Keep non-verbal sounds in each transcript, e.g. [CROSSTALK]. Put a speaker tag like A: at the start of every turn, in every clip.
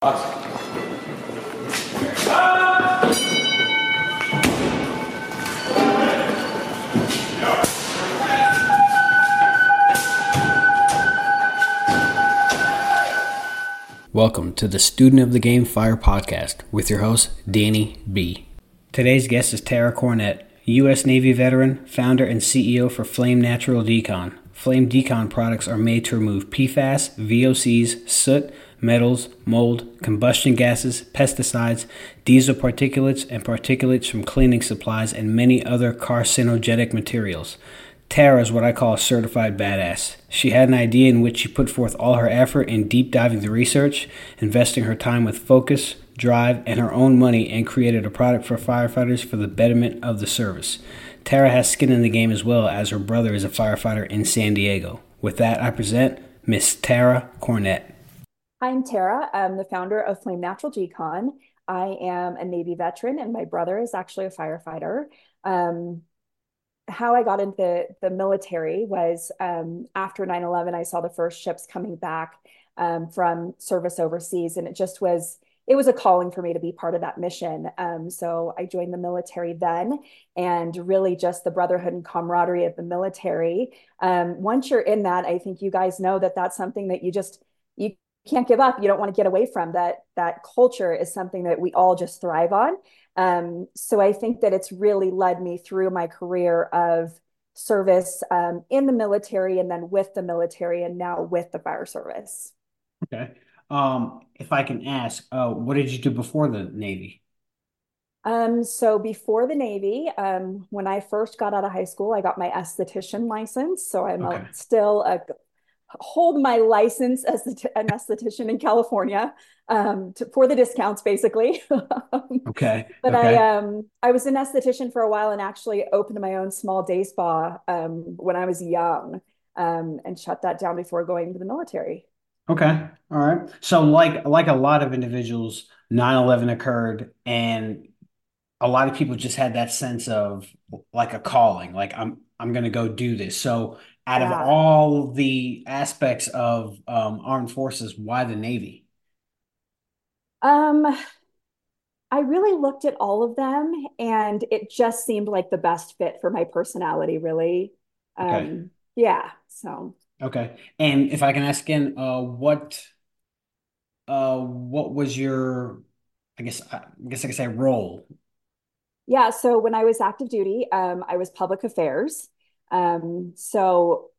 A: Welcome to the Student of the Game Fire podcast with your host, Danny B. Today's guest is Tara Cornett, U.S. Navy veteran, founder, and CEO for Flame Natural Decon. Flame Decon products are made to remove PFAS, VOCs, soot, metals, mold, combustion gases, pesticides, diesel particulates, and particulates from cleaning supplies, and many other carcinogenic materials. Tara is what I call a certified badass. She had an idea in which she put forth all her effort in deep diving the research, investing her time with focus, drive, and her own money, and created a product for firefighters for the betterment of the service. Tara has skin in the game as well as her brother is a firefighter in San Diego. With that, I present Miss Tara Cornett.
B: I'm Tara. I'm the founder of Flame Natural Decon. I am a Navy veteran, and my brother is actually a firefighter. Um, how I got into the military was um, after 9 11, I saw the first ships coming back um, from service overseas, and it just was. It was a calling for me to be part of that mission. Um, so I joined the military then, and really just the brotherhood and camaraderie of the military. Um, once you're in that, I think you guys know that that's something that you just you can't give up. You don't want to get away from that. That culture is something that we all just thrive on. Um, so I think that it's really led me through my career of service um, in the military and then with the military and now with the fire service.
A: Okay. Um, if I can ask, uh, what did you do before the Navy?
B: Um, so before the Navy, um, when I first got out of high school, I got my esthetician license. So I'm okay. a, still a hold my license as an esthetician in California um, to, for the discounts, basically. [LAUGHS]
A: okay.
B: But
A: okay.
B: I um I was an esthetician for a while and actually opened my own small day spa um, when I was young um, and shut that down before going to the military.
A: Okay. All right. So like like a lot of individuals, 9-11 occurred and a lot of people just had that sense of like a calling, like I'm I'm gonna go do this. So out yeah. of all the aspects of um, armed forces, why the Navy?
B: Um, I really looked at all of them, and it just seemed like the best fit for my personality. Really, um, okay. yeah. So
A: okay, and if I can ask again, uh, what, uh, what was your, I guess, I guess I could say role.
B: Yeah. So when I was active duty, um, I was public affairs. Um, so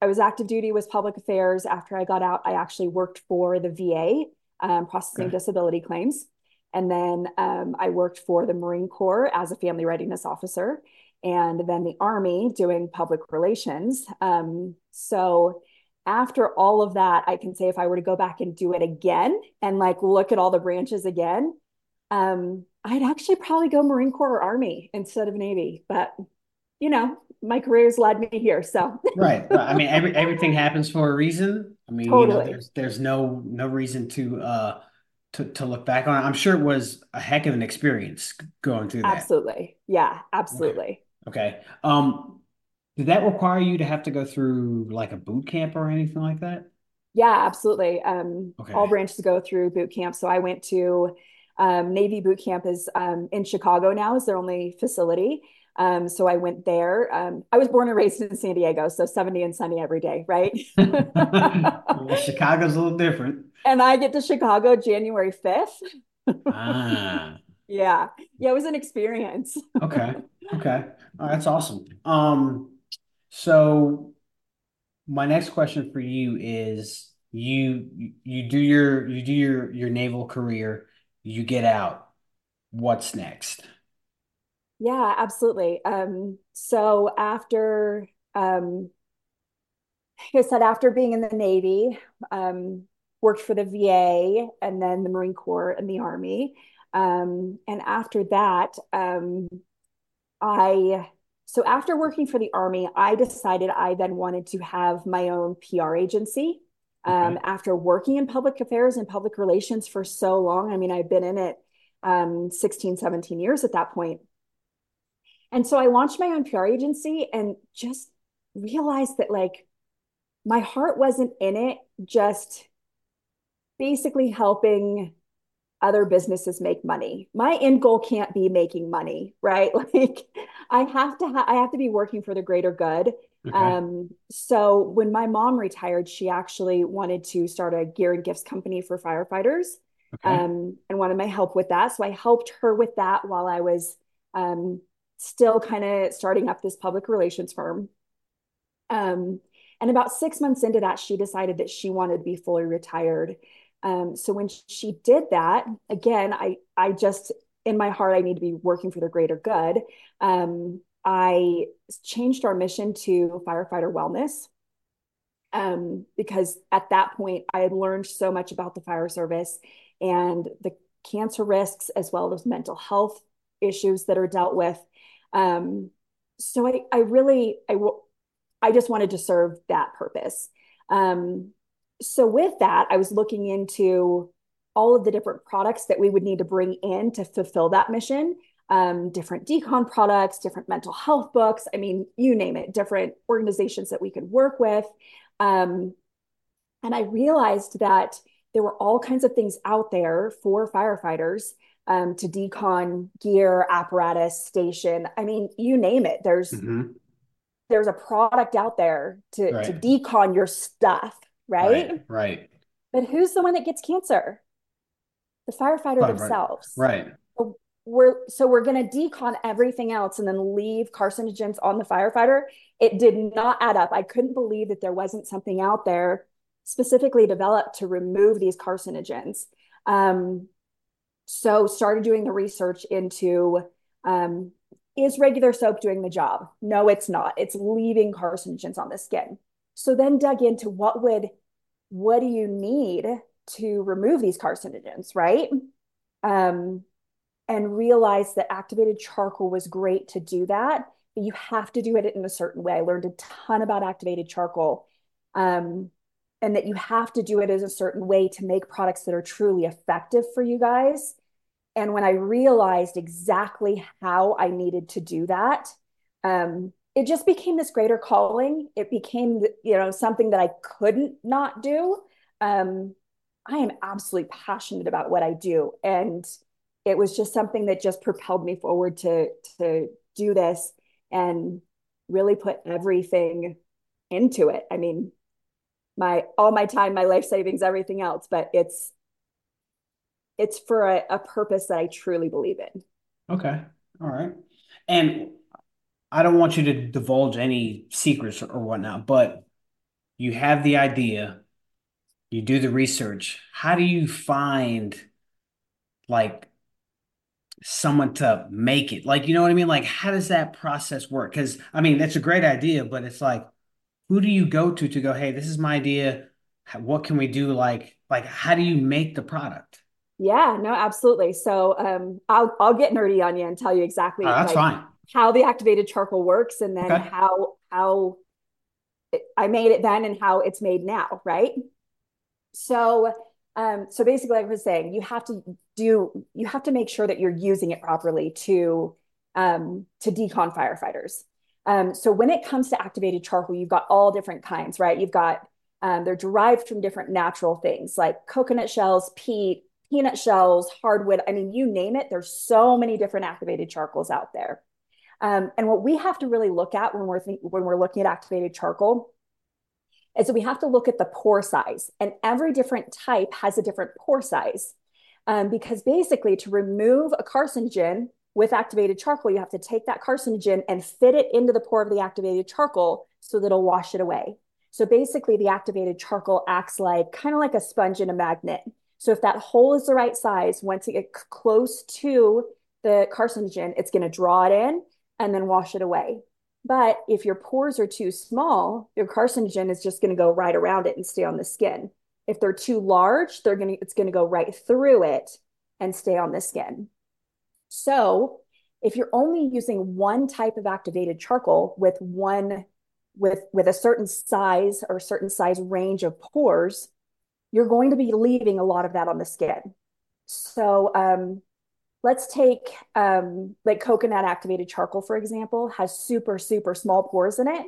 B: I was active duty was public affairs. After I got out, I actually worked for the VA, um, processing okay. disability claims. And then um, I worked for the Marine Corps as a family readiness officer, and then the Army doing public relations. Um, so after all of that, I can say if I were to go back and do it again and like look at all the branches again, um, I'd actually probably go Marine Corps or Army instead of Navy. But you know, my career's led me here. So [LAUGHS]
A: right. I mean, every, everything happens for a reason. I mean, totally. you know, there's there's no no reason to uh to to look back on. It. I'm sure it was a heck of an experience going through that.
B: Absolutely. Yeah, absolutely.
A: Okay. okay. Um did that require you to have to go through like a boot camp or anything like that?
B: Yeah, absolutely. Um okay. all branches go through boot camp. So I went to um, Navy boot camp is um, in Chicago now is their only facility. Um, so I went there. Um, I was born and raised in San Diego, so 70 and sunny every day, right? [LAUGHS]
A: well, Chicago's a little different.
B: And I get to Chicago January 5th.
A: ah. [LAUGHS]
B: Yeah. Yeah, it was an experience. [LAUGHS]
A: okay. Okay. Oh, that's awesome. Um, so my next question for you is you you do your you do your your naval career, you get out. What's next?
B: Yeah, absolutely. Um, so after, um, like I said, after being in the Navy, um, worked for the VA and then the Marine Corps and the Army. Um, and after that, um, I, so after working for the Army, I decided I then wanted to have my own PR agency. Um, okay. After working in public affairs and public relations for so long, I mean, I've been in it um, 16, 17 years at that point. And so I launched my own PR agency and just realized that like my heart wasn't in it just basically helping other businesses make money. My end goal can't be making money, [LAUGHS] right? Like I have to ha- I have to be working for the greater good. Okay. Um, so when my mom retired, she actually wanted to start a gear and gifts company for firefighters. Okay. Um, and wanted my help with that. So I helped her with that while I was um, still kind of starting up this public relations firm. Um, and about six months into that, she decided that she wanted to be fully retired. Um, so when she did that, again, I I just in my heart I need to be working for the greater good. Um, I changed our mission to firefighter wellness um, because at that point I had learned so much about the fire service and the cancer risks as well as mental health issues that are dealt with. Um, so I, I really, I, I just wanted to serve that purpose. Um, so with that, I was looking into all of the different products that we would need to bring in to fulfill that mission. Um, different decon products, different mental health books. I mean, you name it, different organizations that we could work with. Um, and I realized that there were all kinds of things out there for firefighters um, to decon gear, apparatus, station. I mean, you name it. There's mm-hmm. there's a product out there to right. to decon your stuff right?
A: Right. right.
B: But who's the one that gets cancer? The firefighter Firefighter. themselves.
A: Right.
B: So we're so we're going to decon everything else and then leave carcinogens on the firefighter. It did not add up. I couldn't believe that there wasn't something out there specifically developed to remove these carcinogens. Um, so started doing the research into um, is regular soap doing the job? No, it's not. It's leaving carcinogens on the skin. So then dug into what would what do you need to remove these carcinogens, right? Um, and realized that activated charcoal was great to do that, but you have to do it in a certain way. I learned a ton about activated charcoal. Um, and that you have to do it as a certain way to make products that are truly effective for you guys. And when I realized exactly how I needed to do that, um, it just became this greater calling. It became, you know, something that I couldn't not do. Um, I am absolutely passionate about what I do, and it was just something that just propelled me forward to to do this and really put everything into it. I mean, my all my time, my life savings, everything else, but it's it's for a, a purpose that I truly believe in.
A: Okay. All right. And I don't want you to divulge any secrets or whatnot, but you have the idea, you do the research. How do you find like someone to make it? Like, you know what I mean? Like, how does that process work? Because I mean, that's a great idea, but it's like, who do you go to to go, hey, this is my idea. What can we do? Like, like how do you make the product?
B: Yeah, no, absolutely. So um, I'll I'll get nerdy on you and tell you exactly.
A: Oh, that's like, fine
B: how the activated charcoal works and then okay. how how it, I made it then and how it's made now, right? So um, so basically, like I was saying, you have to do you have to make sure that you're using it properly to um, to decon firefighters. Um, so when it comes to activated charcoal, you've got all different kinds, right? You've got um, they're derived from different natural things like coconut shells, peat, peanut shells, hardwood. I mean, you name it. There's so many different activated charcoals out there. Um, and what we have to really look at when we're think- when we're looking at activated charcoal is that we have to look at the pore size, and every different type has a different pore size. Um, because basically, to remove a carcinogen with activated charcoal, you have to take that carcinogen and fit it into the pore of the activated charcoal so that it'll wash it away. So basically, the activated charcoal acts like kind of like a sponge and a magnet. So if that hole is the right size, once it gets close to the carcinogen, it's going to draw it in and then wash it away. But if your pores are too small, your carcinogen is just going to go right around it and stay on the skin. If they're too large, they're going to it's going to go right through it and stay on the skin. So, if you're only using one type of activated charcoal with one with with a certain size or certain size range of pores, you're going to be leaving a lot of that on the skin. So, um, let's take um, like coconut activated charcoal, for example, has super, super small pores in it.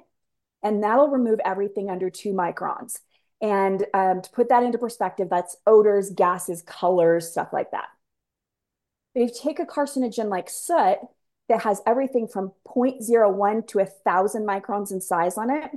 B: And that'll remove everything under two microns. And um, to put that into perspective, that's odors, gases, colors, stuff like that. But if you take a carcinogen like soot that has everything from 0.01 to 1,000 microns in size on it,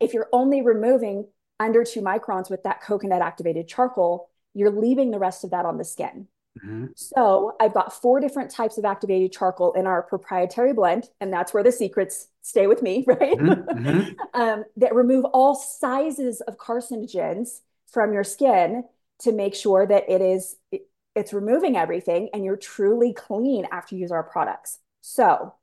B: if you're only removing under two microns with that coconut activated charcoal, you're leaving the rest of that on the skin. Mm-hmm. So I've got four different types of activated charcoal in our proprietary blend, and that's where the secrets stay with me, [LAUGHS] right? Mm-hmm. mm-hmm. um, that remove all sizes of carcinogens from your skin to make sure that it is it's removing everything and you're truly clean after you use our products. So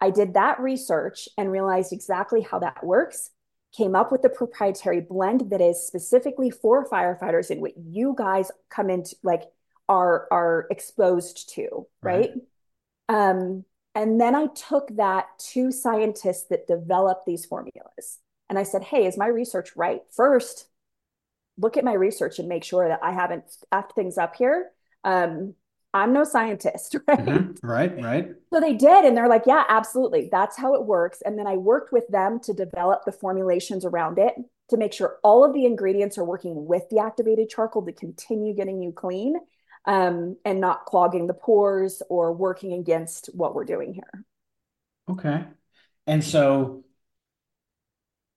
B: I did that research and realized exactly how that works came up with the proprietary blend that is specifically for firefighters and what you guys come into like are are exposed to right, right? um and then i took that to scientists that developed these formulas and i said hey is my research right first look at my research and make sure that i haven't effed things up here um I'm no scientist, [LAUGHS] right? Mm-hmm.
A: Right, right.
B: So they did. And they're like, yeah, absolutely. That's how it works. And then I worked with them to develop the formulations around it to make sure all of the ingredients are working with the activated charcoal to continue getting you clean um, and not clogging the pores or working against what we're doing here.
A: Okay. And so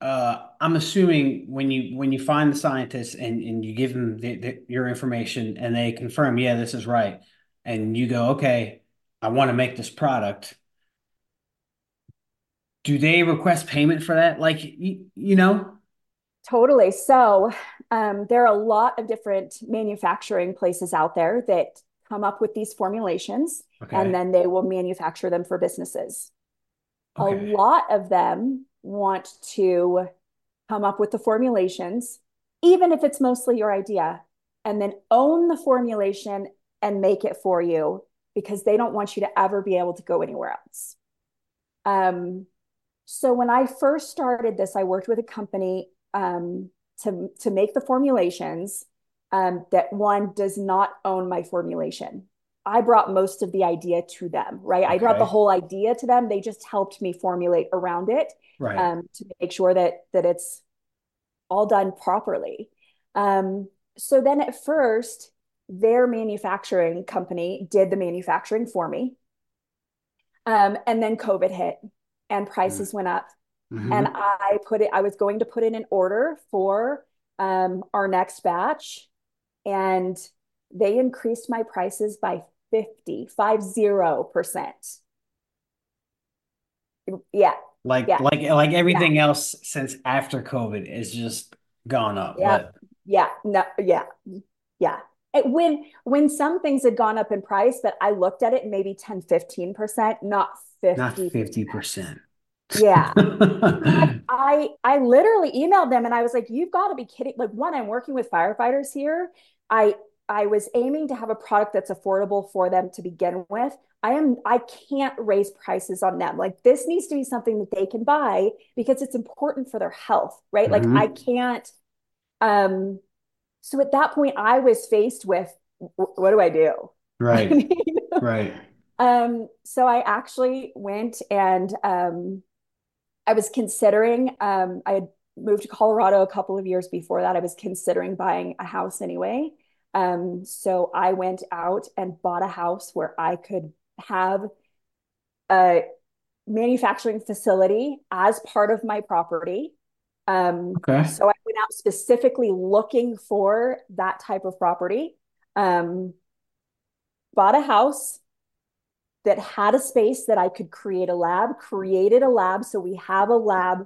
A: uh, I'm assuming when you when you find the scientists and, and you give them the, the, your information and they confirm, yeah, this is right and you go, okay, I want to make this product. Do they request payment for that? Like, you, you know?
B: Totally. So um, there are a lot of different manufacturing places out there that come up with these formulations okay. and then they will manufacture them for businesses. Okay. A lot of them want to come up with the formulations, even if it's mostly your idea, and then own the formulation and make it for you because they don't want you to ever be able to go anywhere else. Um, so when I first started this, I worked with a company um, to to make the formulations. Um, that one does not own my formulation. I brought most of the idea to them, right? Okay. I brought the whole idea to them. They just helped me formulate around it right. um, to make sure that that it's all done properly. Um, so then at first, their manufacturing company did the manufacturing for me. Um, and then COVID hit and prices mm-hmm. went up. Mm-hmm. And I put it, I was going to put in an order for um, our next batch. And they increased my prices by 50, five zero percent. Yeah.
A: Like, yeah. like, like everything yeah. else since after COVID is just gone up.
B: Yeah. But... Yeah. No, yeah. Yeah when when some things had gone up in price but i looked at it maybe 10 15% not 50 not
A: 50%
B: yeah [LAUGHS] I, I literally emailed them and i was like you've got to be kidding like one i'm working with firefighters here i i was aiming to have a product that's affordable for them to begin with i am i can't raise prices on them like this needs to be something that they can buy because it's important for their health right mm-hmm. like i can't um so at that point, I was faced with what do I do?
A: Right. [LAUGHS] I mean, right.
B: Um, so I actually went and um, I was considering, um, I had moved to Colorado a couple of years before that. I was considering buying a house anyway. Um, so I went out and bought a house where I could have a manufacturing facility as part of my property um, okay. So I went out specifically looking for that type of property. Um, bought a house that had a space that I could create a lab, created a lab. So we have a lab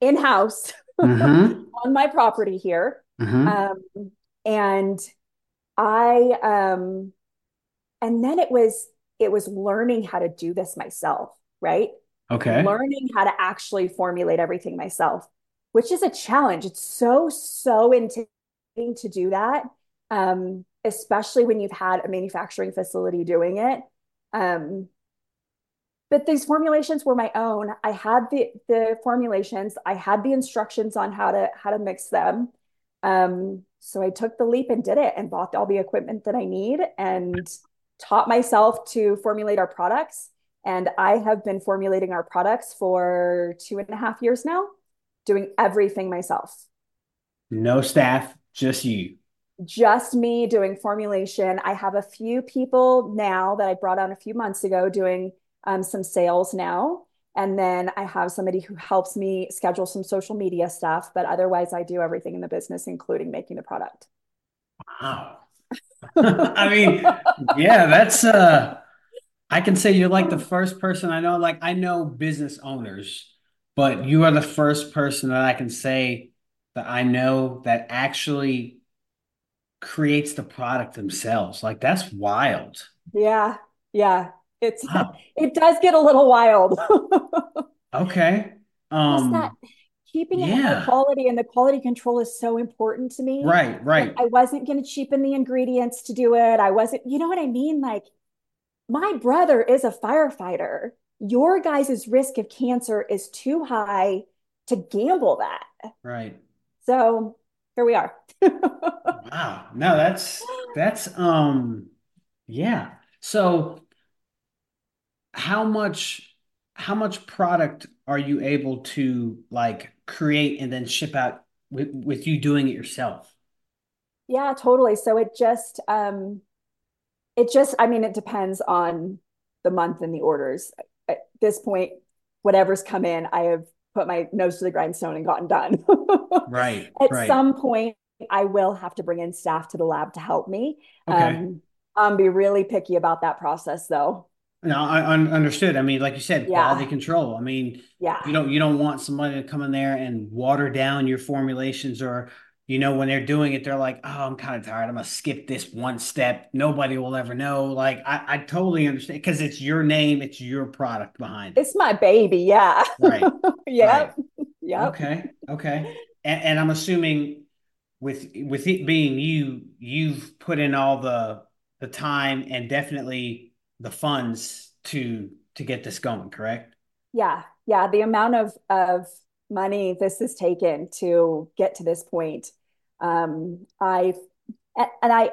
B: in house mm-hmm. [LAUGHS] on my property here. Mm-hmm. Um, and I, um, and then it was, it was learning how to do this myself, right?
A: Okay.
B: Learning how to actually formulate everything myself, which is a challenge. It's so, so intimidating to do that, um, especially when you've had a manufacturing facility doing it. Um, but these formulations were my own. I had the the formulations. I had the instructions on how to how to mix them. Um, so I took the leap and did it, and bought all the equipment that I need, and taught myself to formulate our products and I have been formulating our products for two and a half years now. doing everything myself.
A: No staff, just you.
B: Just me doing formulation. I have a few people now that I brought on a few months ago doing um, some sales now. And then I have somebody who helps me schedule some social media stuff. But otherwise, I do everything in the business, including making the product.
A: Wow. [LAUGHS] I mean, yeah, that's uh I can say you're like the first person I know. Like I know business owners, but you are the first person that I can say that I know that actually creates the product themselves. Like that's wild.
B: Yeah. Yeah. It's wow. [LAUGHS] it does get a little wild. [LAUGHS]
A: okay. Um that
B: keeping yeah. it quality and the quality control is so important to me.
A: Right, right.
B: I wasn't going to cheapen the ingredients to do it. I wasn't, you know what I mean? Like my brother is a firefighter. Your guys' risk of cancer is too high to gamble that.
A: Right.
B: So here we are. [LAUGHS]
A: wow. No, that's that's um yeah. So how much how much product are you able to like create and then ship out with, with you doing it yourself?
B: Yeah, totally. So it just um it just, I mean, it depends on the month and the orders. At this point, whatever's come in, I have put my nose to the grindstone and gotten done. [LAUGHS]
A: right.
B: At
A: right.
B: some point, I will have to bring in staff to the lab to help me. Okay. Um, I'm be really picky about that process though.
A: No, I understood. I mean, like you said, yeah. quality control. I mean,
B: yeah,
A: you don't you don't want somebody to come in there and water down your formulations or you know, when they're doing it, they're like, oh, I'm kind of tired. I'm going to skip this one step. Nobody will ever know. Like, I, I totally understand because it's your name, it's your product behind
B: it. It's my baby. Yeah.
A: Right. [LAUGHS]
B: yep. Right. Yep.
A: Okay. Okay. And, and I'm assuming with with it being you, you've put in all the the time and definitely the funds to to get this going, correct?
B: Yeah. Yeah. The amount of of money this has taken to get to this point um, I've and I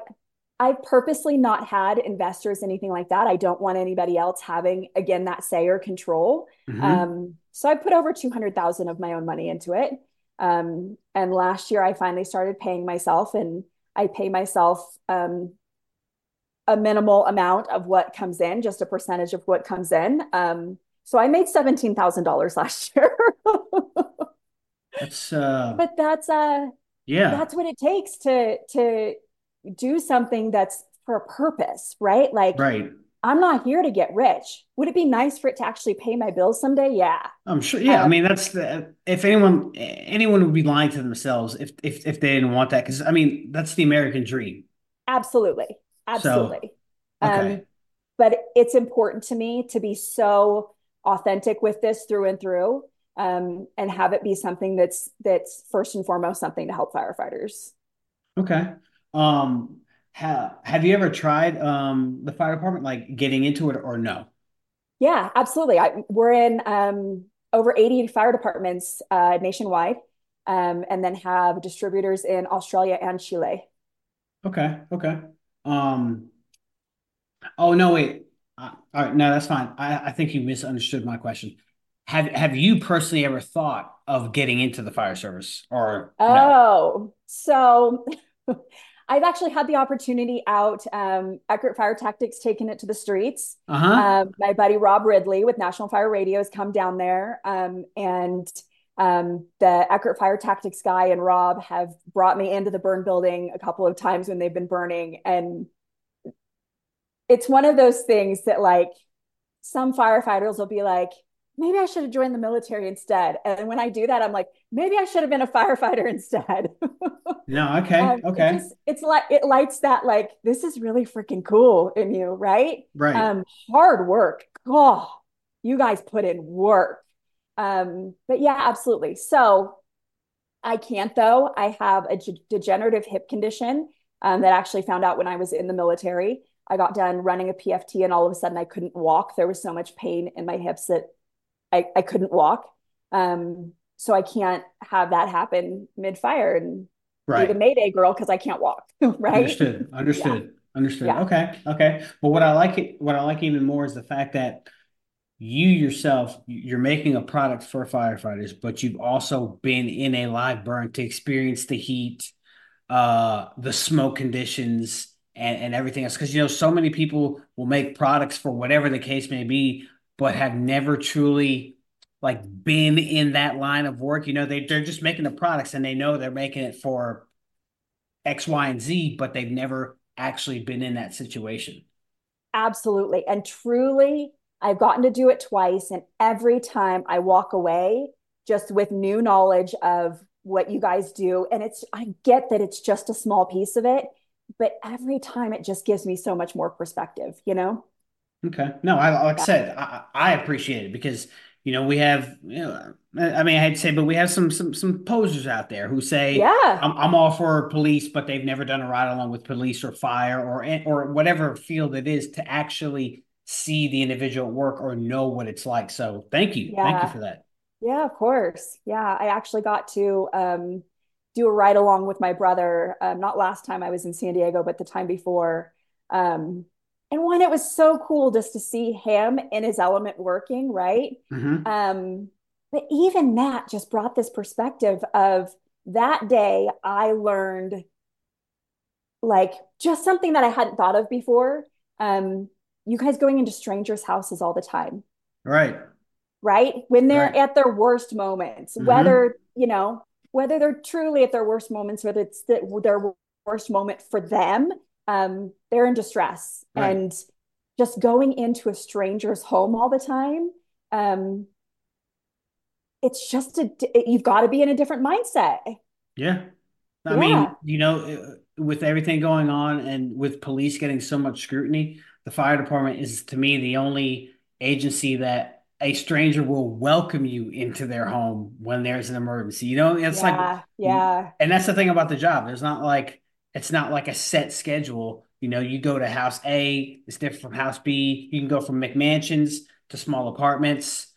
B: I've purposely not had investors, anything like that. I don't want anybody else having again that say or control. Mm-hmm. Um, so I put over two hundred thousand of my own money into it. Um, and last year I finally started paying myself, and I pay myself um, a minimal amount of what comes in, just a percentage of what comes in. Um, so I made seventeen thousand dollars last [LAUGHS] year.
A: that's uh,
B: but that's uh
A: yeah.
B: that's what it takes to to do something that's for a purpose right? Like
A: right.
B: I'm not here to get rich. Would it be nice for it to actually pay my bills someday? Yeah.
A: I'm sure yeah um, i mean that's the if anyone anyone would be lying to themselves if if, if they didn't want that because i mean that's the american dream.
B: Absolutely absolutely so, okay. um but it's important to me to be so authentic with this through and through um, and have it be something that's that's first and foremost something to help firefighters.
A: Okay. Um, have have you ever tried um, the fire department, like getting into it, or no?
B: Yeah, absolutely. I, we're in um, over 80 fire departments uh, nationwide, um, and then have distributors in Australia and Chile.
A: Okay. Okay. Um, oh no, wait. Uh, all right, no, that's fine. I, I think you misunderstood my question. Have Have you personally ever thought of getting into the fire service or?
B: Oh, no? so [LAUGHS] I've actually had the opportunity out. Um, Eckert Fire Tactics taking it to the streets.
A: Uh-huh.
B: Um, my buddy Rob Ridley with National Fire Radio has come down there, um, and um, the Eckert Fire Tactics guy and Rob have brought me into the burn building a couple of times when they've been burning, and it's one of those things that like some firefighters will be like maybe I should have joined the military instead. And when I do that, I'm like, maybe I should have been a firefighter [LAUGHS] instead.
A: no, okay, um, okay.
B: It just, it's like it lights that like this is really freaking cool in you, right?
A: Right.
B: Um, hard work. Oh, you guys put in work. Um, but yeah, absolutely. So I can't though. I have a g- degenerative hip condition um, that I actually found out when I was in the military. I got done running a PFT and all of a sudden I couldn't walk. There was so much pain in my hips that I, I couldn't walk. Um, so I can't have that happen mid fire and right. be the Mayday girl because I can't walk. [LAUGHS] right.
A: Understood. Understood. Yeah. Understood. Yeah. Okay. Okay. But what I like it, what I like even more is the fact that you yourself you're making a product for firefighters, but you've also been in a live burn to experience the heat, uh, the smoke conditions, and, and everything else. Because you know, so many people will make products for whatever the case may be, but have never truly like been in that line of work. You know, they they're just making the products and they know they're making it for X, Y, and Z, but they've never actually been in that situation.
B: Absolutely. And truly, I've gotten to do it twice. And every time I walk away just with new knowledge of what you guys do. And it's, I get that it's just a small piece of it, but every time it just gives me so much more perspective, you know?
A: Okay. No, I like I said, I, I appreciate it because you know we have you know I mean I had to say, but we have some some some posers out there who say,
B: yeah,
A: I'm, I'm all for police, but they've never done a ride along with police or fire or or whatever field it is to actually see the individual work or know what it's like. So thank you,
B: yeah.
A: thank you for that.
B: Yeah, of course. Yeah, I actually got to um, do a ride along with my brother. Um, not last time I was in San Diego, but the time before. Um, and one, it was so cool just to see him in his element working, right?
A: Mm-hmm.
B: Um, but even that just brought this perspective of that day I learned like just something that I hadn't thought of before. Um, you guys going into strangers' houses all the time.
A: Right.
B: Right. When they're right. at their worst moments, mm-hmm. whether, you know, whether they're truly at their worst moments, whether it's the, their worst moment for them um, they're in distress right. and just going into a stranger's home all the time um, it's just a you've got to be in a different mindset
A: yeah i yeah. mean you know with everything going on and with police getting so much scrutiny the fire department is to me the only agency that a stranger will welcome you into their home when there's an emergency you know it's
B: yeah,
A: like
B: yeah
A: and that's the thing about the job there's not like it's not like a set schedule. You know, you go to house A, it's different from house B. You can go from McMansions to small apartments,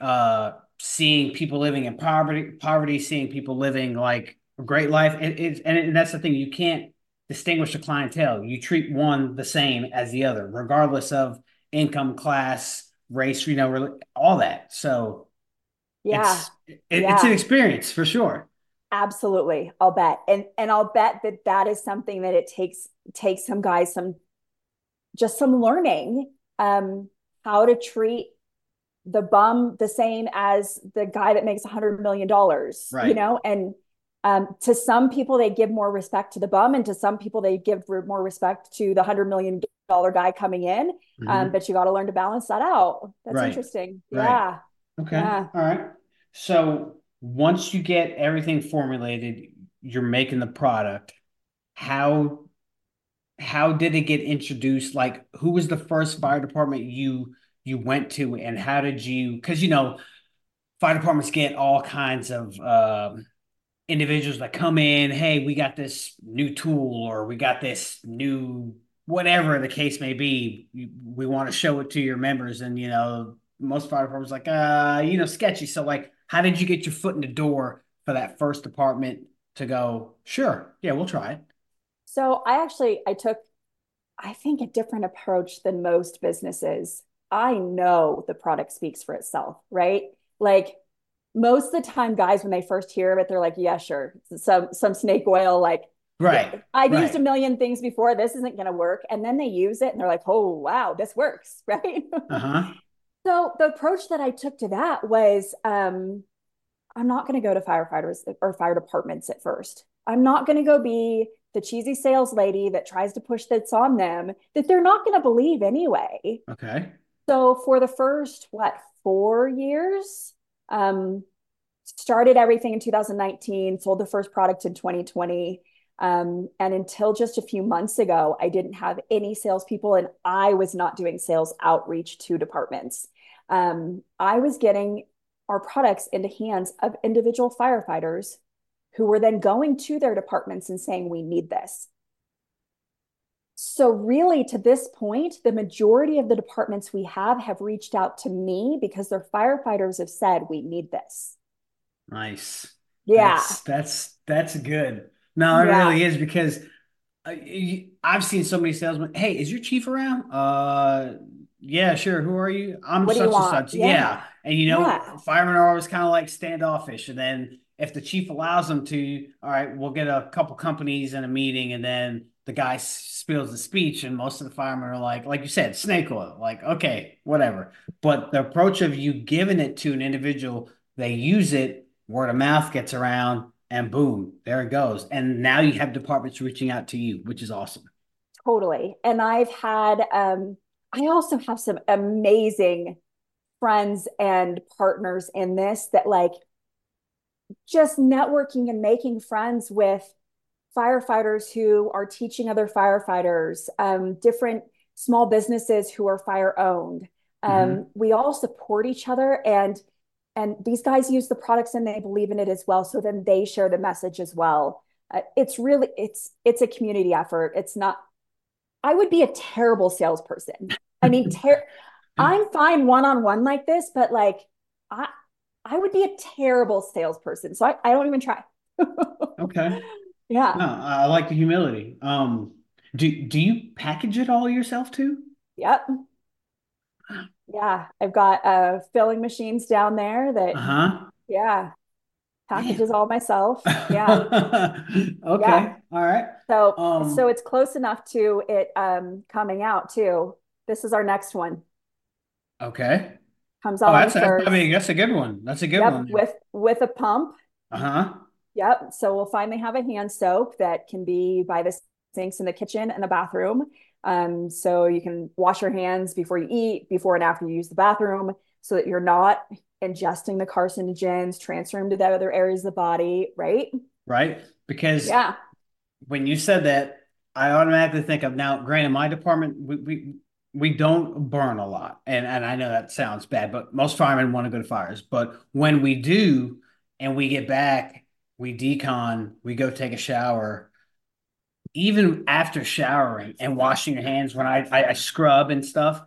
A: uh, seeing people living in poverty, poverty, seeing people living like a great life. It, it, and, and that's the thing, you can't distinguish a clientele. You treat one the same as the other, regardless of income, class, race, you know, all that. So
B: yeah,
A: it's, it, yeah. it's an experience for sure.
B: Absolutely. I'll bet. And and I'll bet that that is something that it takes takes some guys some just some learning um how to treat the bum the same as the guy that makes a hundred million dollars right. you know and um, to some people they give more respect to the bum and to some people they give more respect to the hundred million dollar guy coming in mm-hmm. um, but you got to learn to balance that out that's right. interesting right. yeah
A: okay yeah. all right so once you get everything formulated, you're making the product. How how did it get introduced? Like, who was the first fire department you you went to, and how did you? Because you know, fire departments get all kinds of um, individuals that come in. Hey, we got this new tool, or we got this new whatever the case may be. We want to show it to your members, and you know, most fire departments like, uh, you know, sketchy. So like how did you get your foot in the door for that first department to go, sure, yeah, we'll try it?
B: So I actually I took I think a different approach than most businesses. I know the product speaks for itself, right? Like most of the time guys when they first hear of it they're like, yeah, sure. Some some snake oil like
A: Right.
B: I've
A: right.
B: used a million things before. This isn't going to work. And then they use it and they're like, oh, wow, this works. [LAUGHS] Right.
A: Uh-huh.
B: So the approach that I took to that was um, I'm not going to go to firefighters or fire departments at first. I'm not going to go be the cheesy sales lady that tries to push this on them that they're not going to believe anyway.
A: Okay.
B: So for the first, what, four years, um, started everything in 2019, sold the first product in 2020. Um, and until just a few months ago, I didn't have any salespeople and I was not doing sales outreach to departments. Um, I was getting our products into hands of individual firefighters who were then going to their departments and saying, We need this. So, really, to this point, the majority of the departments we have have reached out to me because their firefighters have said, We need this.
A: Nice.
B: Yeah.
A: That's that's, that's good. No, it yeah. really is because uh, I've seen so many salesmen. Hey, is your chief around? Uh, yeah, sure. Who are you? I'm
B: What
A: such
B: you
A: and such. Yeah.
B: Yeah.
A: And you
B: Yeah.
A: know, firemen are always kind of like standoffish. And then if the chief allows them to, all right, we'll get a couple companies in a meeting and then the guy spills the speech and most of the firemen are like, like you said, snake oil, like, okay, whatever. But the approach of you giving it to an individual, they use it, word of mouth gets around, and boom, there it goes. And now you have departments reaching out to you, which is awesome.
B: Totally. And I've had, um, I also have some amazing friends and partners in this that like just networking and making friends with firefighters who are teaching other firefighters, um, different small businesses who are fire owned. Um,
A: Mhm.
B: we all support each other and and these guys use the products and they believe in it as well. So then they share the message as well. Uh, it's really it's it's a community effort. It's not I would be a terrible salesperson. I mean, [LAUGHS] ter- I'm fine one on one like this, but like I I would be a terrible salesperson. So I, I don't even try. [LAUGHS]
A: Okay.
B: Yeah.
A: No, I like the humility. Um, do do you package it all yourself too?
B: Yep. Yeah. I've got uh filling machines down there that
A: Uh-huh.
B: yeah, packages all myself. Yeah. [LAUGHS]
A: Okay.
B: Yeah.
A: All right.
B: So so
A: Um,
B: it's close enough to it um coming out too. This is our next one.
A: okay.
B: Comes
A: Oh,
B: out on
A: that's
B: the
A: a, I mean, that's a good one. That's a good
B: Yep,
A: one.
B: with with a pump.
A: Uh-huh.
B: Yep. So we'll finally have a hand soap that can be by the sinks in the kitchen and the bathroom. Um, so you can wash your hands before you eat, before and after you use the bathroom, so that you're not ingesting the carcinogens, transferring to the other areas of the body, right?
A: Right? Because
B: Yeah.
A: when you said that, I automatically think of now, granted, my department, we we, we don't burn a lot. And and I know that sounds bad, but most firemen want to go to fires. But when we do and we get back, we decon, we go take a shower. Even after showering and washing your hands, when I, I, I scrub and stuff,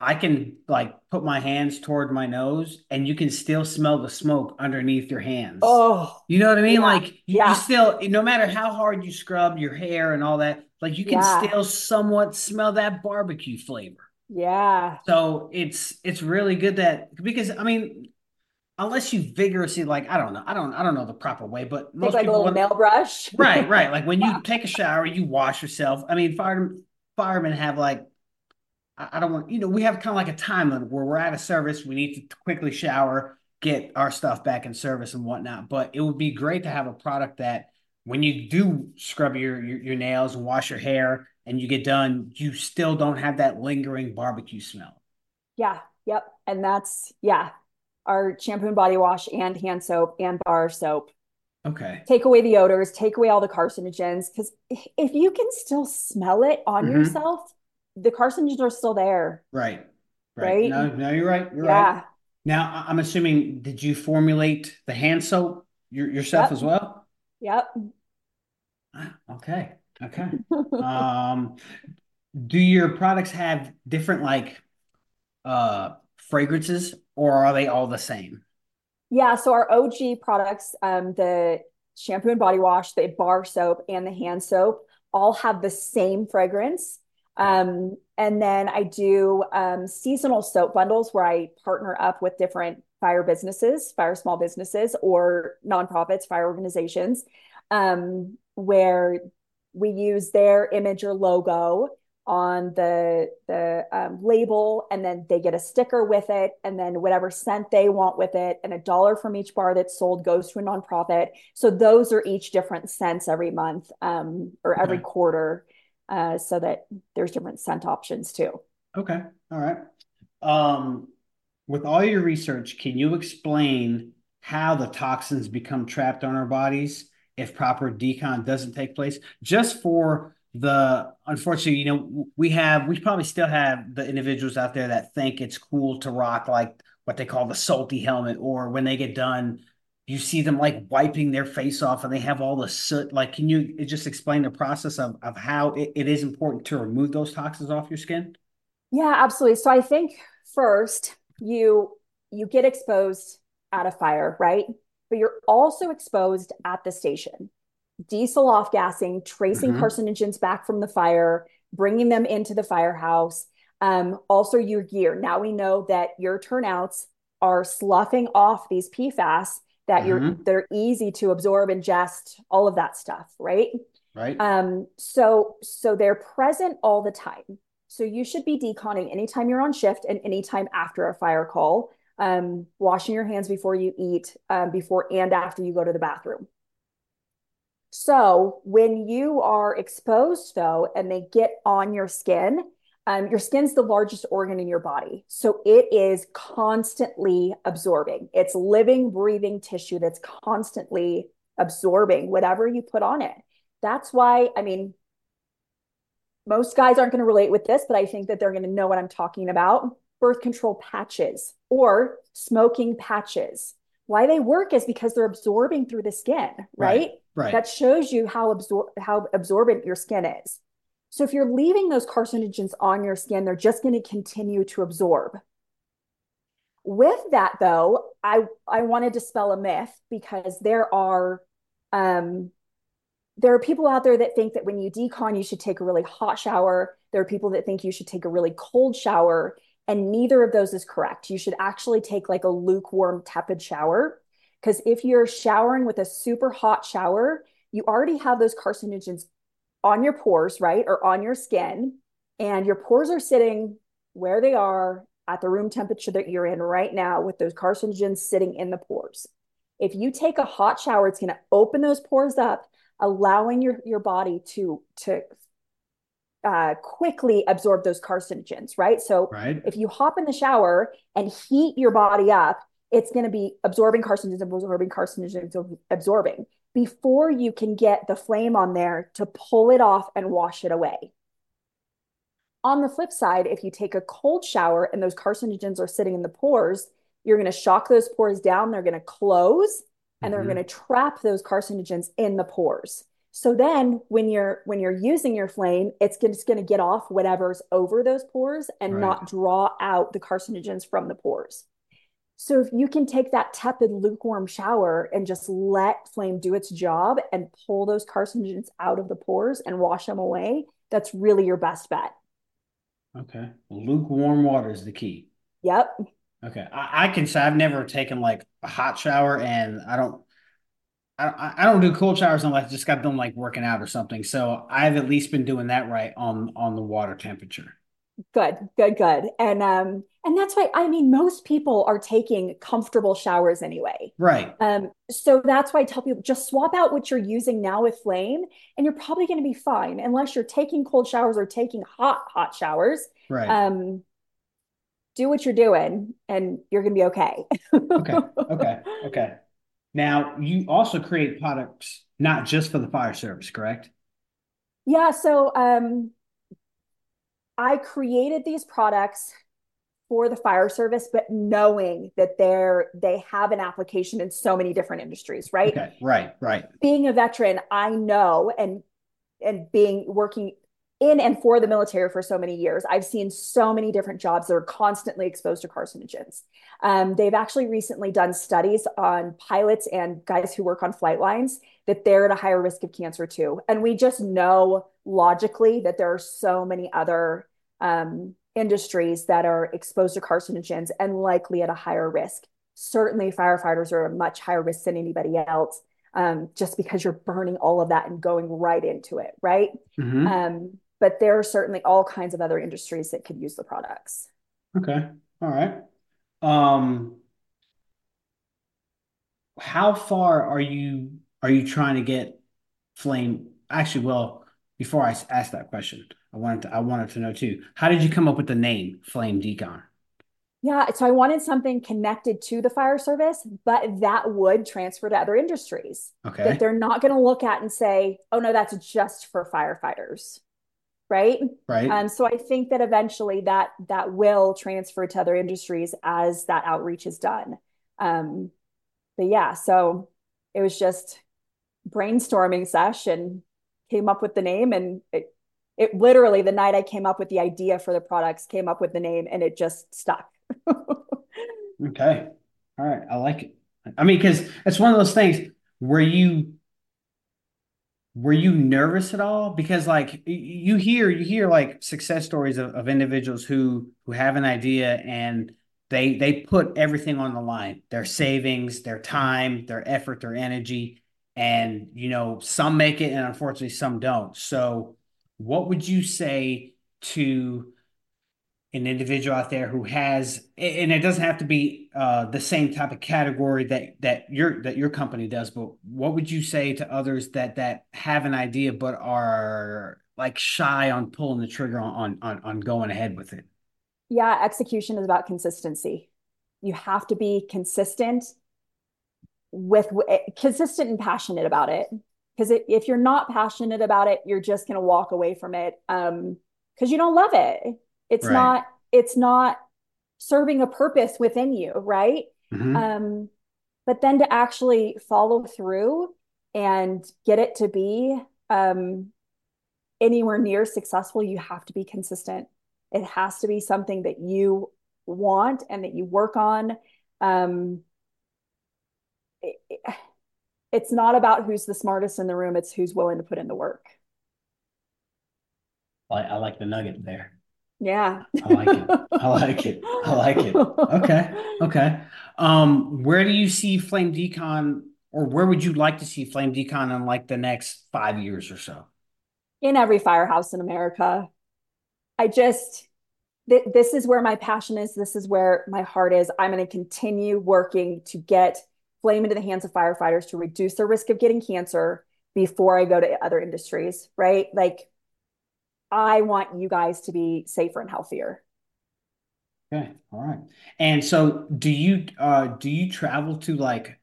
A: I can like put my hands toward my nose and you can still smell the smoke underneath your hands.
B: Oh,
A: You know what I mean?
B: yeah.
A: Like you, you
B: Yeah.
A: still, no matter how hard you scrub your hair and all that, like you can
B: Yeah.
A: still somewhat smell that barbecue flavor.
B: Yeah.
A: So it's it's really good that because I mean, unless you vigorously like I don't know, I don't I don't know the proper way, but most
B: like a
A: people
B: little nail brush. [LAUGHS]
A: right, right. Like when
B: Yeah.
A: you [LAUGHS] take a shower, you wash yourself. I mean, fire, firemen have like I, I don't want, you know, we have kind of like a time limit where we're out of service. We need to quickly shower, get our stuff back in service and whatnot. But it would be great to have a product that when you do scrub your, your, your nails and wash your hair and you get done, you still don't have that lingering barbecue smell.
B: Yeah. Yep. And that's yeah. Our shampoo and body wash and hand soap and bar soap
A: Okay.
B: take away the odors, take away all the carcinogens. Because if you can still smell it on
A: Mhm.
B: yourself, the carcinogens are still there,
A: Right. Right.
B: right?
A: No, no, you're right. You're right.
B: Yeah.
A: Now, I- I'm assuming, did you formulate the hand soap yourself
B: Yep.
A: as well?
B: Yep.
A: Ah, Okay. Okay. Um, do your products have different like uh fragrances or are they all the same?
B: Yeah, so our OG products, um, the shampoo and body wash, the bar soap, and the hand soap all have the same fragrance. Um, and then I do um, seasonal soap bundles where I partner up with different fire businesses, fire small businesses, or nonprofits, fire organizations, um, where we use their image or logo on the the um, label and then they get a sticker with it and then whatever scent they want with it and a dollar from each bar that's sold goes to a nonprofit so those are each different scents every month um, or every
A: Okay.
B: quarter uh, so that there's different scent options too
A: Okay. All right. Um, with all your research, can you explain how the toxins become trapped on our bodies if proper decon doesn't take place? Just for the unfortunately, you know, we have we probably still have the individuals out there that think it's cool to rock like what they call the salty helmet, or when they get done, you see them like wiping their face off and they have all the soot. Like, can you just explain the process of of how it, it is important to remove those toxins off your skin?
B: yeah absolutely so i think first you you get exposed at a fire right but you're also exposed at the station diesel off gassing, tracing
A: Mhm.
B: carcinogens back from the fire, bringing them into the firehouse. Um, also, your gear. Now we know that your turnouts are sloughing off these PFAS that mm-hmm. you're they're easy to absorb, ingest, all of that stuff, right?
A: Right.
B: Um, so so they're present all the time. So you should be deconning anytime you're on shift and anytime after a fire call. Um, washing your hands before you eat, um, before and after you go to the bathroom. So when you are exposed, though, and they get on your skin, um, your skin's the largest organ in your body. So it is constantly absorbing. It's living, breathing tissue that's constantly absorbing whatever you put on it. That's why, I mean, most guys aren't going to relate with this, but I think that they're going to know what I'm talking about. Birth control patches or smoking patches. Why they work is because they're absorbing through the skin, right?
A: Right. Right.
B: That shows you how absor- how absorbent your skin is. So if you're leaving those carcinogens on your skin, they're just going to continue to absorb. With that, though, I I want to dispel a myth because there are um, there are people out there that think that when you decon, you should take a really hot shower. There are people that think you should take a really cold shower, and neither of those is correct. You should actually take like a lukewarm, tepid shower because if you're showering with a super hot shower, you already have those carcinogens on your pores, right? Or on your skin. And your pores are sitting where they are at the room temperature that you're in right now with those carcinogens sitting in the pores. If you take a hot shower, it's going to open those pores up, allowing your, your body to, to uh, quickly absorb those carcinogens, right? So
A: right.
B: if you hop in the shower and heat your body up, it's going to be absorbing carcinogens, absorbing carcinogens, absorbing before you can get the flame on there to pull it off and wash it away. On the flip side, if you take a cold shower and those carcinogens are sitting in the pores, you're going to shock those pores down. They're going to close and mm-hmm. they're going to trap those carcinogens in the pores. So then when you're when you're using your flame, it's just going to get off whatever's over those pores and right. not draw out the carcinogens from the pores. So if you can take that tepid, lukewarm shower and just let flame do its job and pull those carcinogens out of the pores and wash them away, that's really your best bet.
A: Okay. Lukewarm water is the key.
B: Yep.
A: Okay. I, I can say I've never taken like a hot shower and I don't I, I don't do cold showers unless I just got done like working out or something. So I've at least been doing that right on on the water temperature.
B: Good, good, good. And um and that's why I mean most people are taking comfortable showers anyway.
A: Right.
B: Um so that's why I tell people just swap out what you're using now with flame and you're probably going to be fine unless you're taking cold showers or taking hot hot showers.
A: Right.
B: Um do what you're doing and you're going to be okay.
A: okay. Okay. Okay. Now, you also create products not just for the fire service, correct?
B: Yeah, so um I created these products for the fire service, but knowing that they're they have an application in so many different industries, right?
A: Okay, right, right.
B: Being a veteran, I know and and being working in and for the military for so many years, I've seen so many different jobs that are constantly exposed to carcinogens. Um, they've actually recently done studies on pilots and guys who work on flight lines that they're at a higher risk of cancer too. And we just know logically that there are so many other um, industries that are exposed to carcinogens and likely at a higher risk. Certainly, firefighters are a much higher risk than anybody else. Um, just because you're burning all of that and going right into it, right?
A: Mm-hmm.
B: Um, but there are certainly all kinds of other industries that could use the products.
A: Okay. All right. Um, how far are you are you trying to get flame? Actually, well, before I ask that question, I wanted to I wanted to know too. How did you come up with the name Flame Decon?
B: Yeah, so I wanted something connected to the fire service, but that would transfer to other industries.
A: Okay.
B: That they're not going to look at and say, "Oh no, that's just for firefighters." right
A: right
B: um, so i think that eventually that that will transfer to other industries as that outreach is done um, but yeah so it was just brainstorming session came up with the name and it, it literally the night i came up with the idea for the products came up with the name and it just stuck [LAUGHS]
A: okay all right i like it i mean because it's one of those things where you were you nervous at all? Because like you hear you hear like success stories of, of individuals who who have an idea and they they put everything on the line, their savings, their time, their effort, their energy, and you know, some make it and unfortunately some don't. So what would you say to an individual out there who has and it doesn't have to be uh, the same type of category that that your that your company does but what would you say to others that that have an idea but are like shy on pulling the trigger on on on going ahead with it?
B: Yeah execution is about consistency. You have to be consistent with eh, consistent and passionate about it because if you're not passionate about it you're just going to walk away from it um because you don't love it it's right. not it's not serving a purpose within you right mm-hmm. um but then to actually follow through and get it to be um anywhere near successful you have to be consistent it has to be something that you want and that you work on um it, it's not about who's the smartest in the room it's who's willing to put in the work
A: I, I like the nugget there
B: yeah.
A: I like it. I like it. I like it. Okay. Okay. Um, where do you see Flame Decon or where would you like to see Flame Decon in like the next five years or so?
B: In every firehouse in America. I just th- this is where my passion is. This is where my heart is. I'm going to continue working to get flame into the hands of firefighters to reduce their risk of getting cancer before I go to other industries, right? Like I want you guys to be safer and healthier.
A: Okay. All right. And so do you uh do you travel to like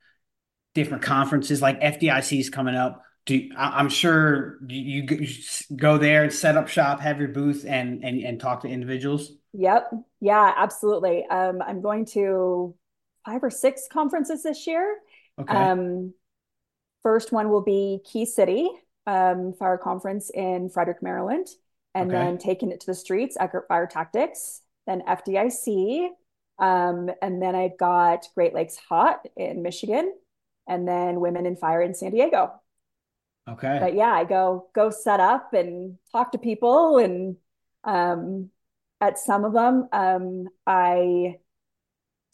A: different conferences like FDIC is coming up? Do you, I, am sure you, you go there and set up shop, have your booth and and and talk to individuals?
B: Yep. Yeah, absolutely. Um I'm going to five or six conferences this year. Okay. Um first one will be Key City um, Fire Conference in Frederick, Maryland and okay. then taking it to the streets, Eckert Fire Tactics, then FDIC. Um, and then I've got Great Lakes Hot in Michigan, and then Women in Fire in San Diego.
A: Okay.
B: But yeah, I go go set up and talk to people, and um, at some of them, um, I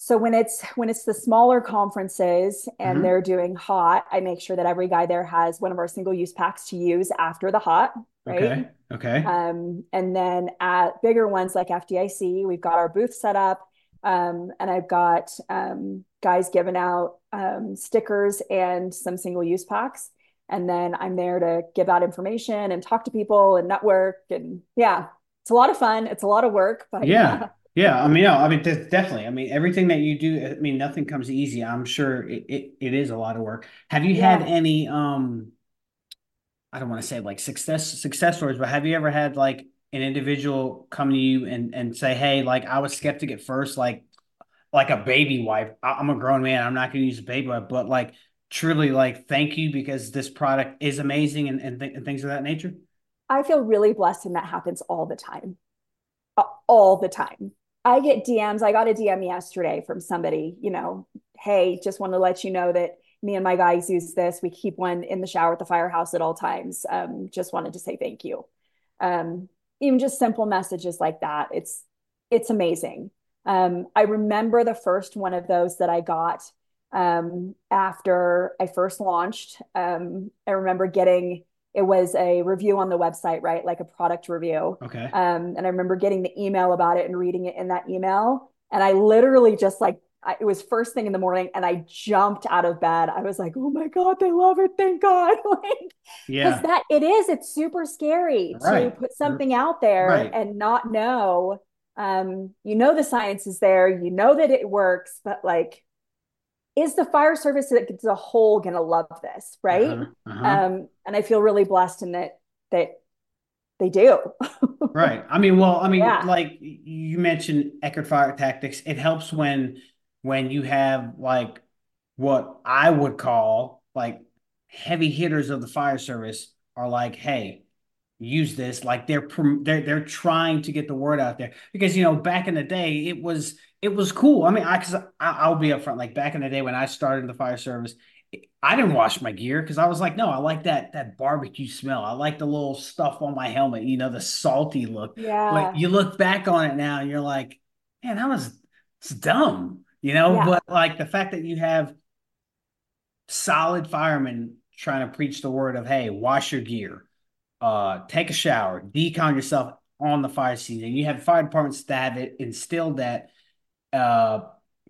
B: so when it's when it's the smaller conferences and mm-hmm. they're doing hot, I make sure that every guy there has one of our single use packs to use after the hot, right?
A: Okay. Okay.
B: Um, and then at bigger ones like FDIC, we've got our booth set up. Um, and I've got um, guys giving out um, stickers and some single use packs. And then I'm there to give out information and talk to people and network. And yeah, it's a lot of fun. It's a lot of work, but
A: yeah. [LAUGHS] Yeah, I mean, no, I mean, definitely. I mean, everything that you do, I mean, nothing comes easy. I'm sure it, it, it is a lot of work. Have you yeah. had any, um, I don't want to say like success, success stories, but have you ever had like an individual come to you and, and say, Hey, like I was skeptic at first, like, like a baby wipe. I'm a grown man. I'm not going to use a baby wipe, but like truly like, thank you because this product is amazing and, and, th- and things of that nature.
B: I feel really blessed and that happens all the time, all the time I get DMs. I got a DM yesterday from somebody, you know, hey, just want to let you know that me and my guys use this. We keep one in the shower at the firehouse at all times. Um, just wanted to say thank you. Um, even just simple messages like that. It's it's amazing. Um, I remember the first one of those that I got um, after I first launched. Um, I remember getting it was a review on the website, right? Like a product review.
A: Okay.
B: Um, and I remember getting the email about it and reading it in that email. And I literally just like, I, it was first thing in the morning and I jumped out of bed. I was like, oh my God, they love it. Thank God. [LAUGHS] like, yeah. Because that it is, it's super scary right. to put something out there right. and not know. Um, you know, the science is there, you know that it works, but like, is the fire service as a whole going to love this right uh-huh, uh-huh. Um, and i feel really blessed in that that they do [LAUGHS]
A: right i mean well i mean yeah. like you mentioned eckert fire tactics it helps when when you have like what i would call like heavy hitters of the fire service are like hey use this like they're they're they're trying to get the word out there because you know back in the day it was it was cool i mean i cuz I, i'll be upfront like back in the day when i started the fire service I didn't wash my gear because I was like, no, I like that that barbecue smell. I like the little stuff on my helmet, you know, the salty look.
B: Yeah.
A: But you look back on it now and you're like, man, that was it's dumb, you know.
B: Yeah.
A: But like the fact that you have solid firemen trying to preach the word of, hey, wash your gear, uh, take a shower, decon yourself on the fire and you have fire departments that have instilled that uh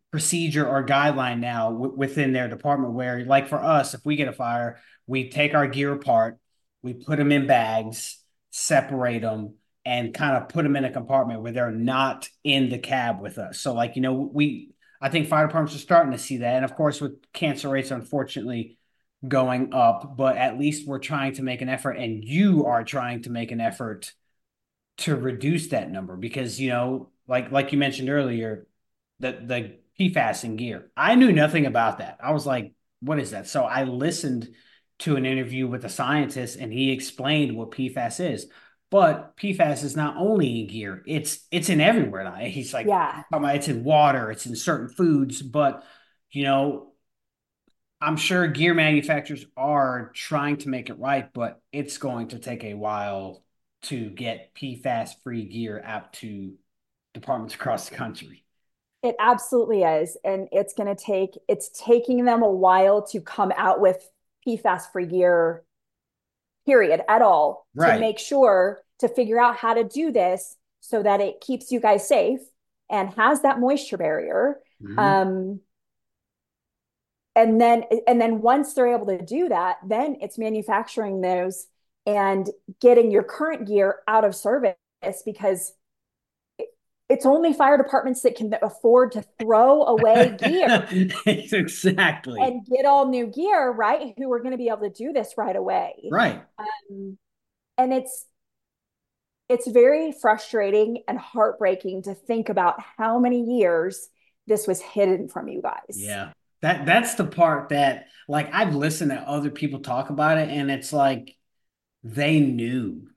A: procedure or guideline now w- within their department where like for us if we get a fire we take our gear apart we put them in bags separate them and kind of put them in a compartment where they're not in the cab with us. So like you know we i think fire departments are starting to see that. And of course with cancer rates unfortunately going up but at least we're trying to make an effort and you are trying to make an effort to reduce that number because you know like like you mentioned earlier the the PFAS in gear. I knew nothing about that. I was like, what is that? So I listened to an interview with a scientist and he explained what PFAS is. But PFAS is not only in gear, it's it's in everywhere now. He's like,
B: yeah.
A: it's in water, it's in certain foods, but you know, I'm sure gear manufacturers are trying to make it right, but it's going to take a while to get PFAS free gear out to departments across the country.
B: It absolutely is. And it's going to take, it's taking them a while to come out with PFAS free gear, period, at all,
A: right.
B: to make sure to figure out how to do this so that it keeps you guys safe and has that moisture barrier. Mm-hmm. Um, and then, and then once they're able to do that, then it's manufacturing those and getting your current gear out of service because it's only fire departments that can afford to throw away [LAUGHS] gear.
A: exactly.
B: And get all new gear, right? Who are going to be able to do this right away.
A: Right.
B: Um, and it's it's very frustrating and heartbreaking to think about how many years this was hidden from you guys.
A: Yeah. That that's the part that like I've listened to other people talk about it and it's like they knew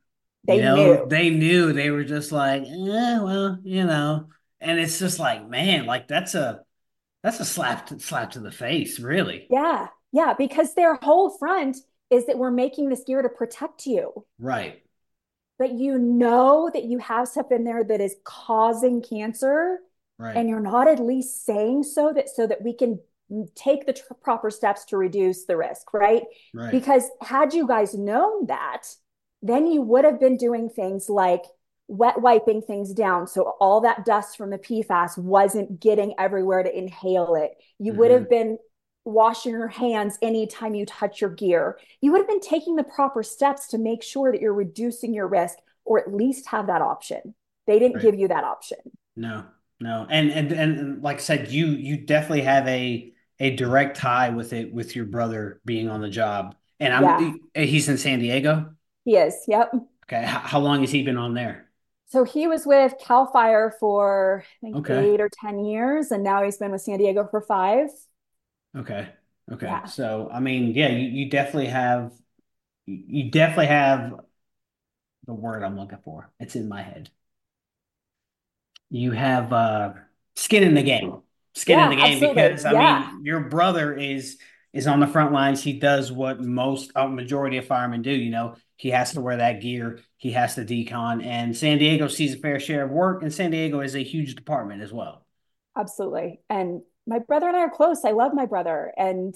B: they
A: you know,
B: knew.
A: They knew. They were just like, eh, well, you know. And it's just like, man, like that's a that's a slap to, slap to the face, really.
B: Yeah, yeah, because their whole front is that we're making this gear to protect you.
A: Right.
B: But you know that you have stuff in there that is causing cancer,
A: right.
B: and you're not at least saying so that so that we can take the proper steps to reduce the risk, right?
A: Right.
B: Because had you guys known that, then you would have been doing things like wet wiping things down so all that dust from the PFAS wasn't getting everywhere to inhale it. You mm-hmm. would have been washing your hands anytime you touch your gear. You would have been taking the proper steps to make sure that you're reducing your risk or at least have that option. They didn't right. give you that option.
A: No. No. And and and like I said you you definitely have a a direct tie with it with your brother being on the job. And I'm yeah. he's in San Diego.
B: He is. Yep.
A: Okay. How long has he been on there?
B: So he was with Cal Fire for I think okay. eight or ten years, and now he's been with San Diego for five.
A: Okay. Okay. Yeah. So I mean, yeah, you, you definitely have you definitely have the word I'm looking for. It's in my head. You have uh skin in the game. Skin yeah, in the game absolutely. because I yeah. mean your brother is is on the front lines. He does what most a majority of firemen do. You know, he has to wear that gear. He has to decon, and San Diego sees a fair share of work, and San Diego is a huge department as well.
B: Absolutely, and my brother and I are close. I love my brother, and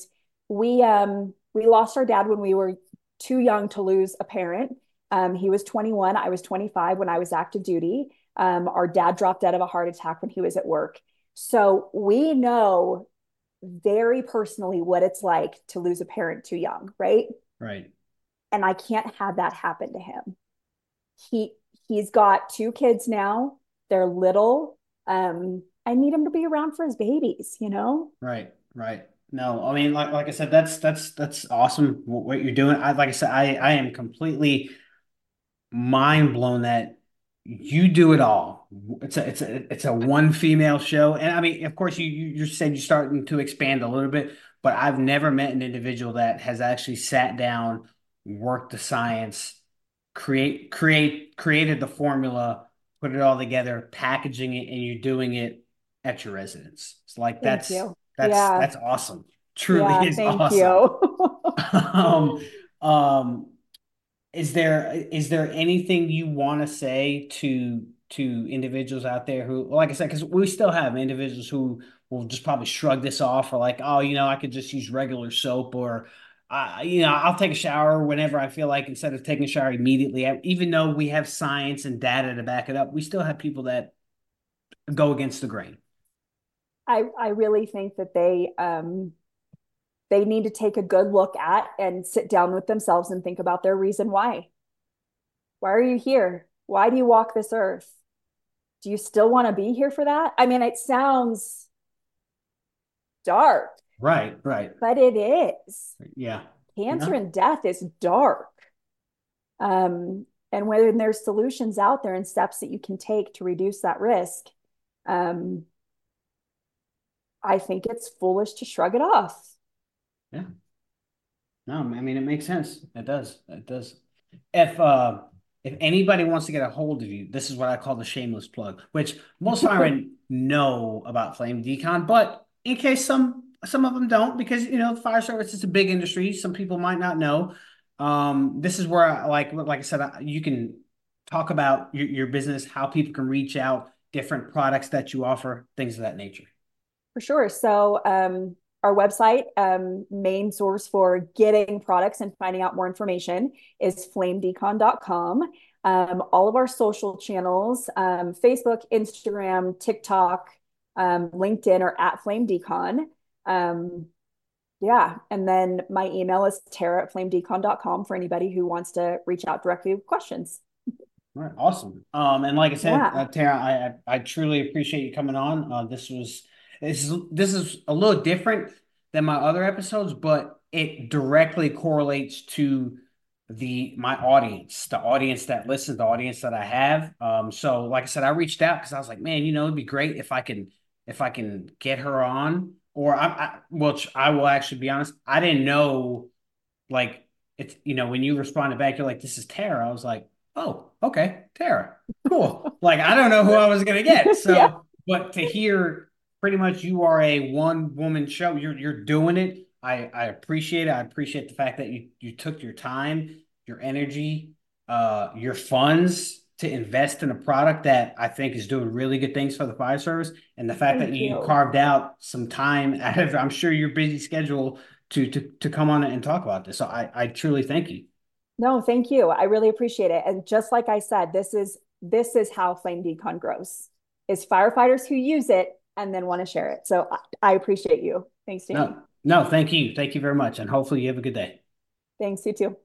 B: we um we lost our dad when we were too young to lose a parent. Um, he was 21. I was 25 when I was active duty. Um, our dad dropped dead of a heart attack when he was at work. So we know very personally what it's like to lose a parent too young, right?
A: Right.
B: And I can't have that happen to him. He he's got two kids now. They're little. Um, I need him to be around for his babies, you know?
A: Right, right. No, I mean, like like I said, that's that's that's awesome what you're doing. I like I said, I I am completely mind blown that you do it all. It's a it's a it's a one female show, and I mean, of course, you you said you're starting to expand a little bit, but I've never met an individual that has actually sat down, worked the science, create create created the formula, put it all together, packaging it, and you're doing it at your residence. It's like that's that's yeah. that's awesome. truly yeah, is thank awesome. You. [LAUGHS] um, um, is there is there anything you want to say to to individuals out there who, like I said, because we still have individuals who will just probably shrug this off or like, oh, you know, I could just use regular soap or, uh, you know, I'll take a shower whenever I feel like instead of taking a shower immediately. Even though we have science and data to back it up, we still have people that go against the grain.
B: I I really think that they um they need to take a good look at and sit down with themselves and think about their reason why. Why are you here? Why do you walk this earth? Do you still want to be here for that? I mean, it sounds dark.
A: Right, right.
B: But it is.
A: Yeah.
B: Cancer yeah. and death is dark. Um, and when there's solutions out there and steps that you can take to reduce that risk, um, I think it's foolish to shrug it off.
A: Yeah. No, I mean it makes sense. It does. It does. If uh if anybody wants to get a hold of you, this is what I call the shameless plug, which most firemen know about Flame Decon, but in case some some of them don't, because you know, fire service is a big industry. Some people might not know. Um, this is where, I, like like I said, you can talk about your, your business, how people can reach out, different products that you offer, things of that nature.
B: For sure. So um, our website, um, main source for getting products and finding out more information is flamedecon.com. Um, all of our social channels, um, Facebook, Instagram, TikTok, um, LinkedIn are at flamedecon. Um, yeah. And then my email is tara at flamedecon.com for anybody who wants to reach out directly with questions.
A: All right, awesome. Um, and like I said, yeah. uh, Tara, I, I truly appreciate you coming on. Uh, this was this is this is a little different than my other episodes, but it directly correlates to the my audience, the audience that listens, the audience that I have. Um, so like I said, I reached out because I was like, man, you know, it'd be great if I can if I can get her on. Or I, I which I will actually be honest, I didn't know like it's you know when you responded back, you're like, this is Tara. I was like, oh, okay, Tara, cool. [LAUGHS] like I don't know who I was gonna get. So, yeah. but to hear pretty much you are a one woman show. You're you're doing it. I I appreciate it. I appreciate the fact that you you took your time, your energy, uh, your funds to invest in a product that I think is doing really good things for the fire service, and the fact thank that you, you carved out some time [LAUGHS] out of I'm sure your busy schedule to to to come on and talk about this. So I I truly thank you.
B: No, thank you. I really appreciate it. And just like I said, this is this is how Flame Decon grows. Is firefighters who use it and then want to share it. So I, appreciate you. Thanks, Danny.
A: No, no, thank you. Thank you very much. And hopefully you have a good day.
B: Thanks, you too.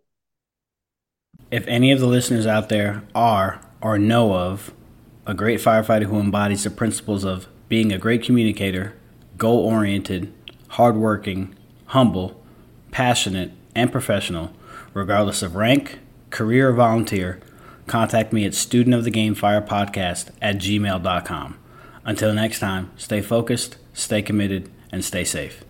A: If any of the listeners out there are or know of a great firefighter who embodies the principles of being a great communicator, goal oriented, hardworking, humble, passionate, and professional, regardless of rank, career, or volunteer, contact me at studentofthegamefirepodcast at gmail.com. Until next time, stay focused, stay committed, and stay safe.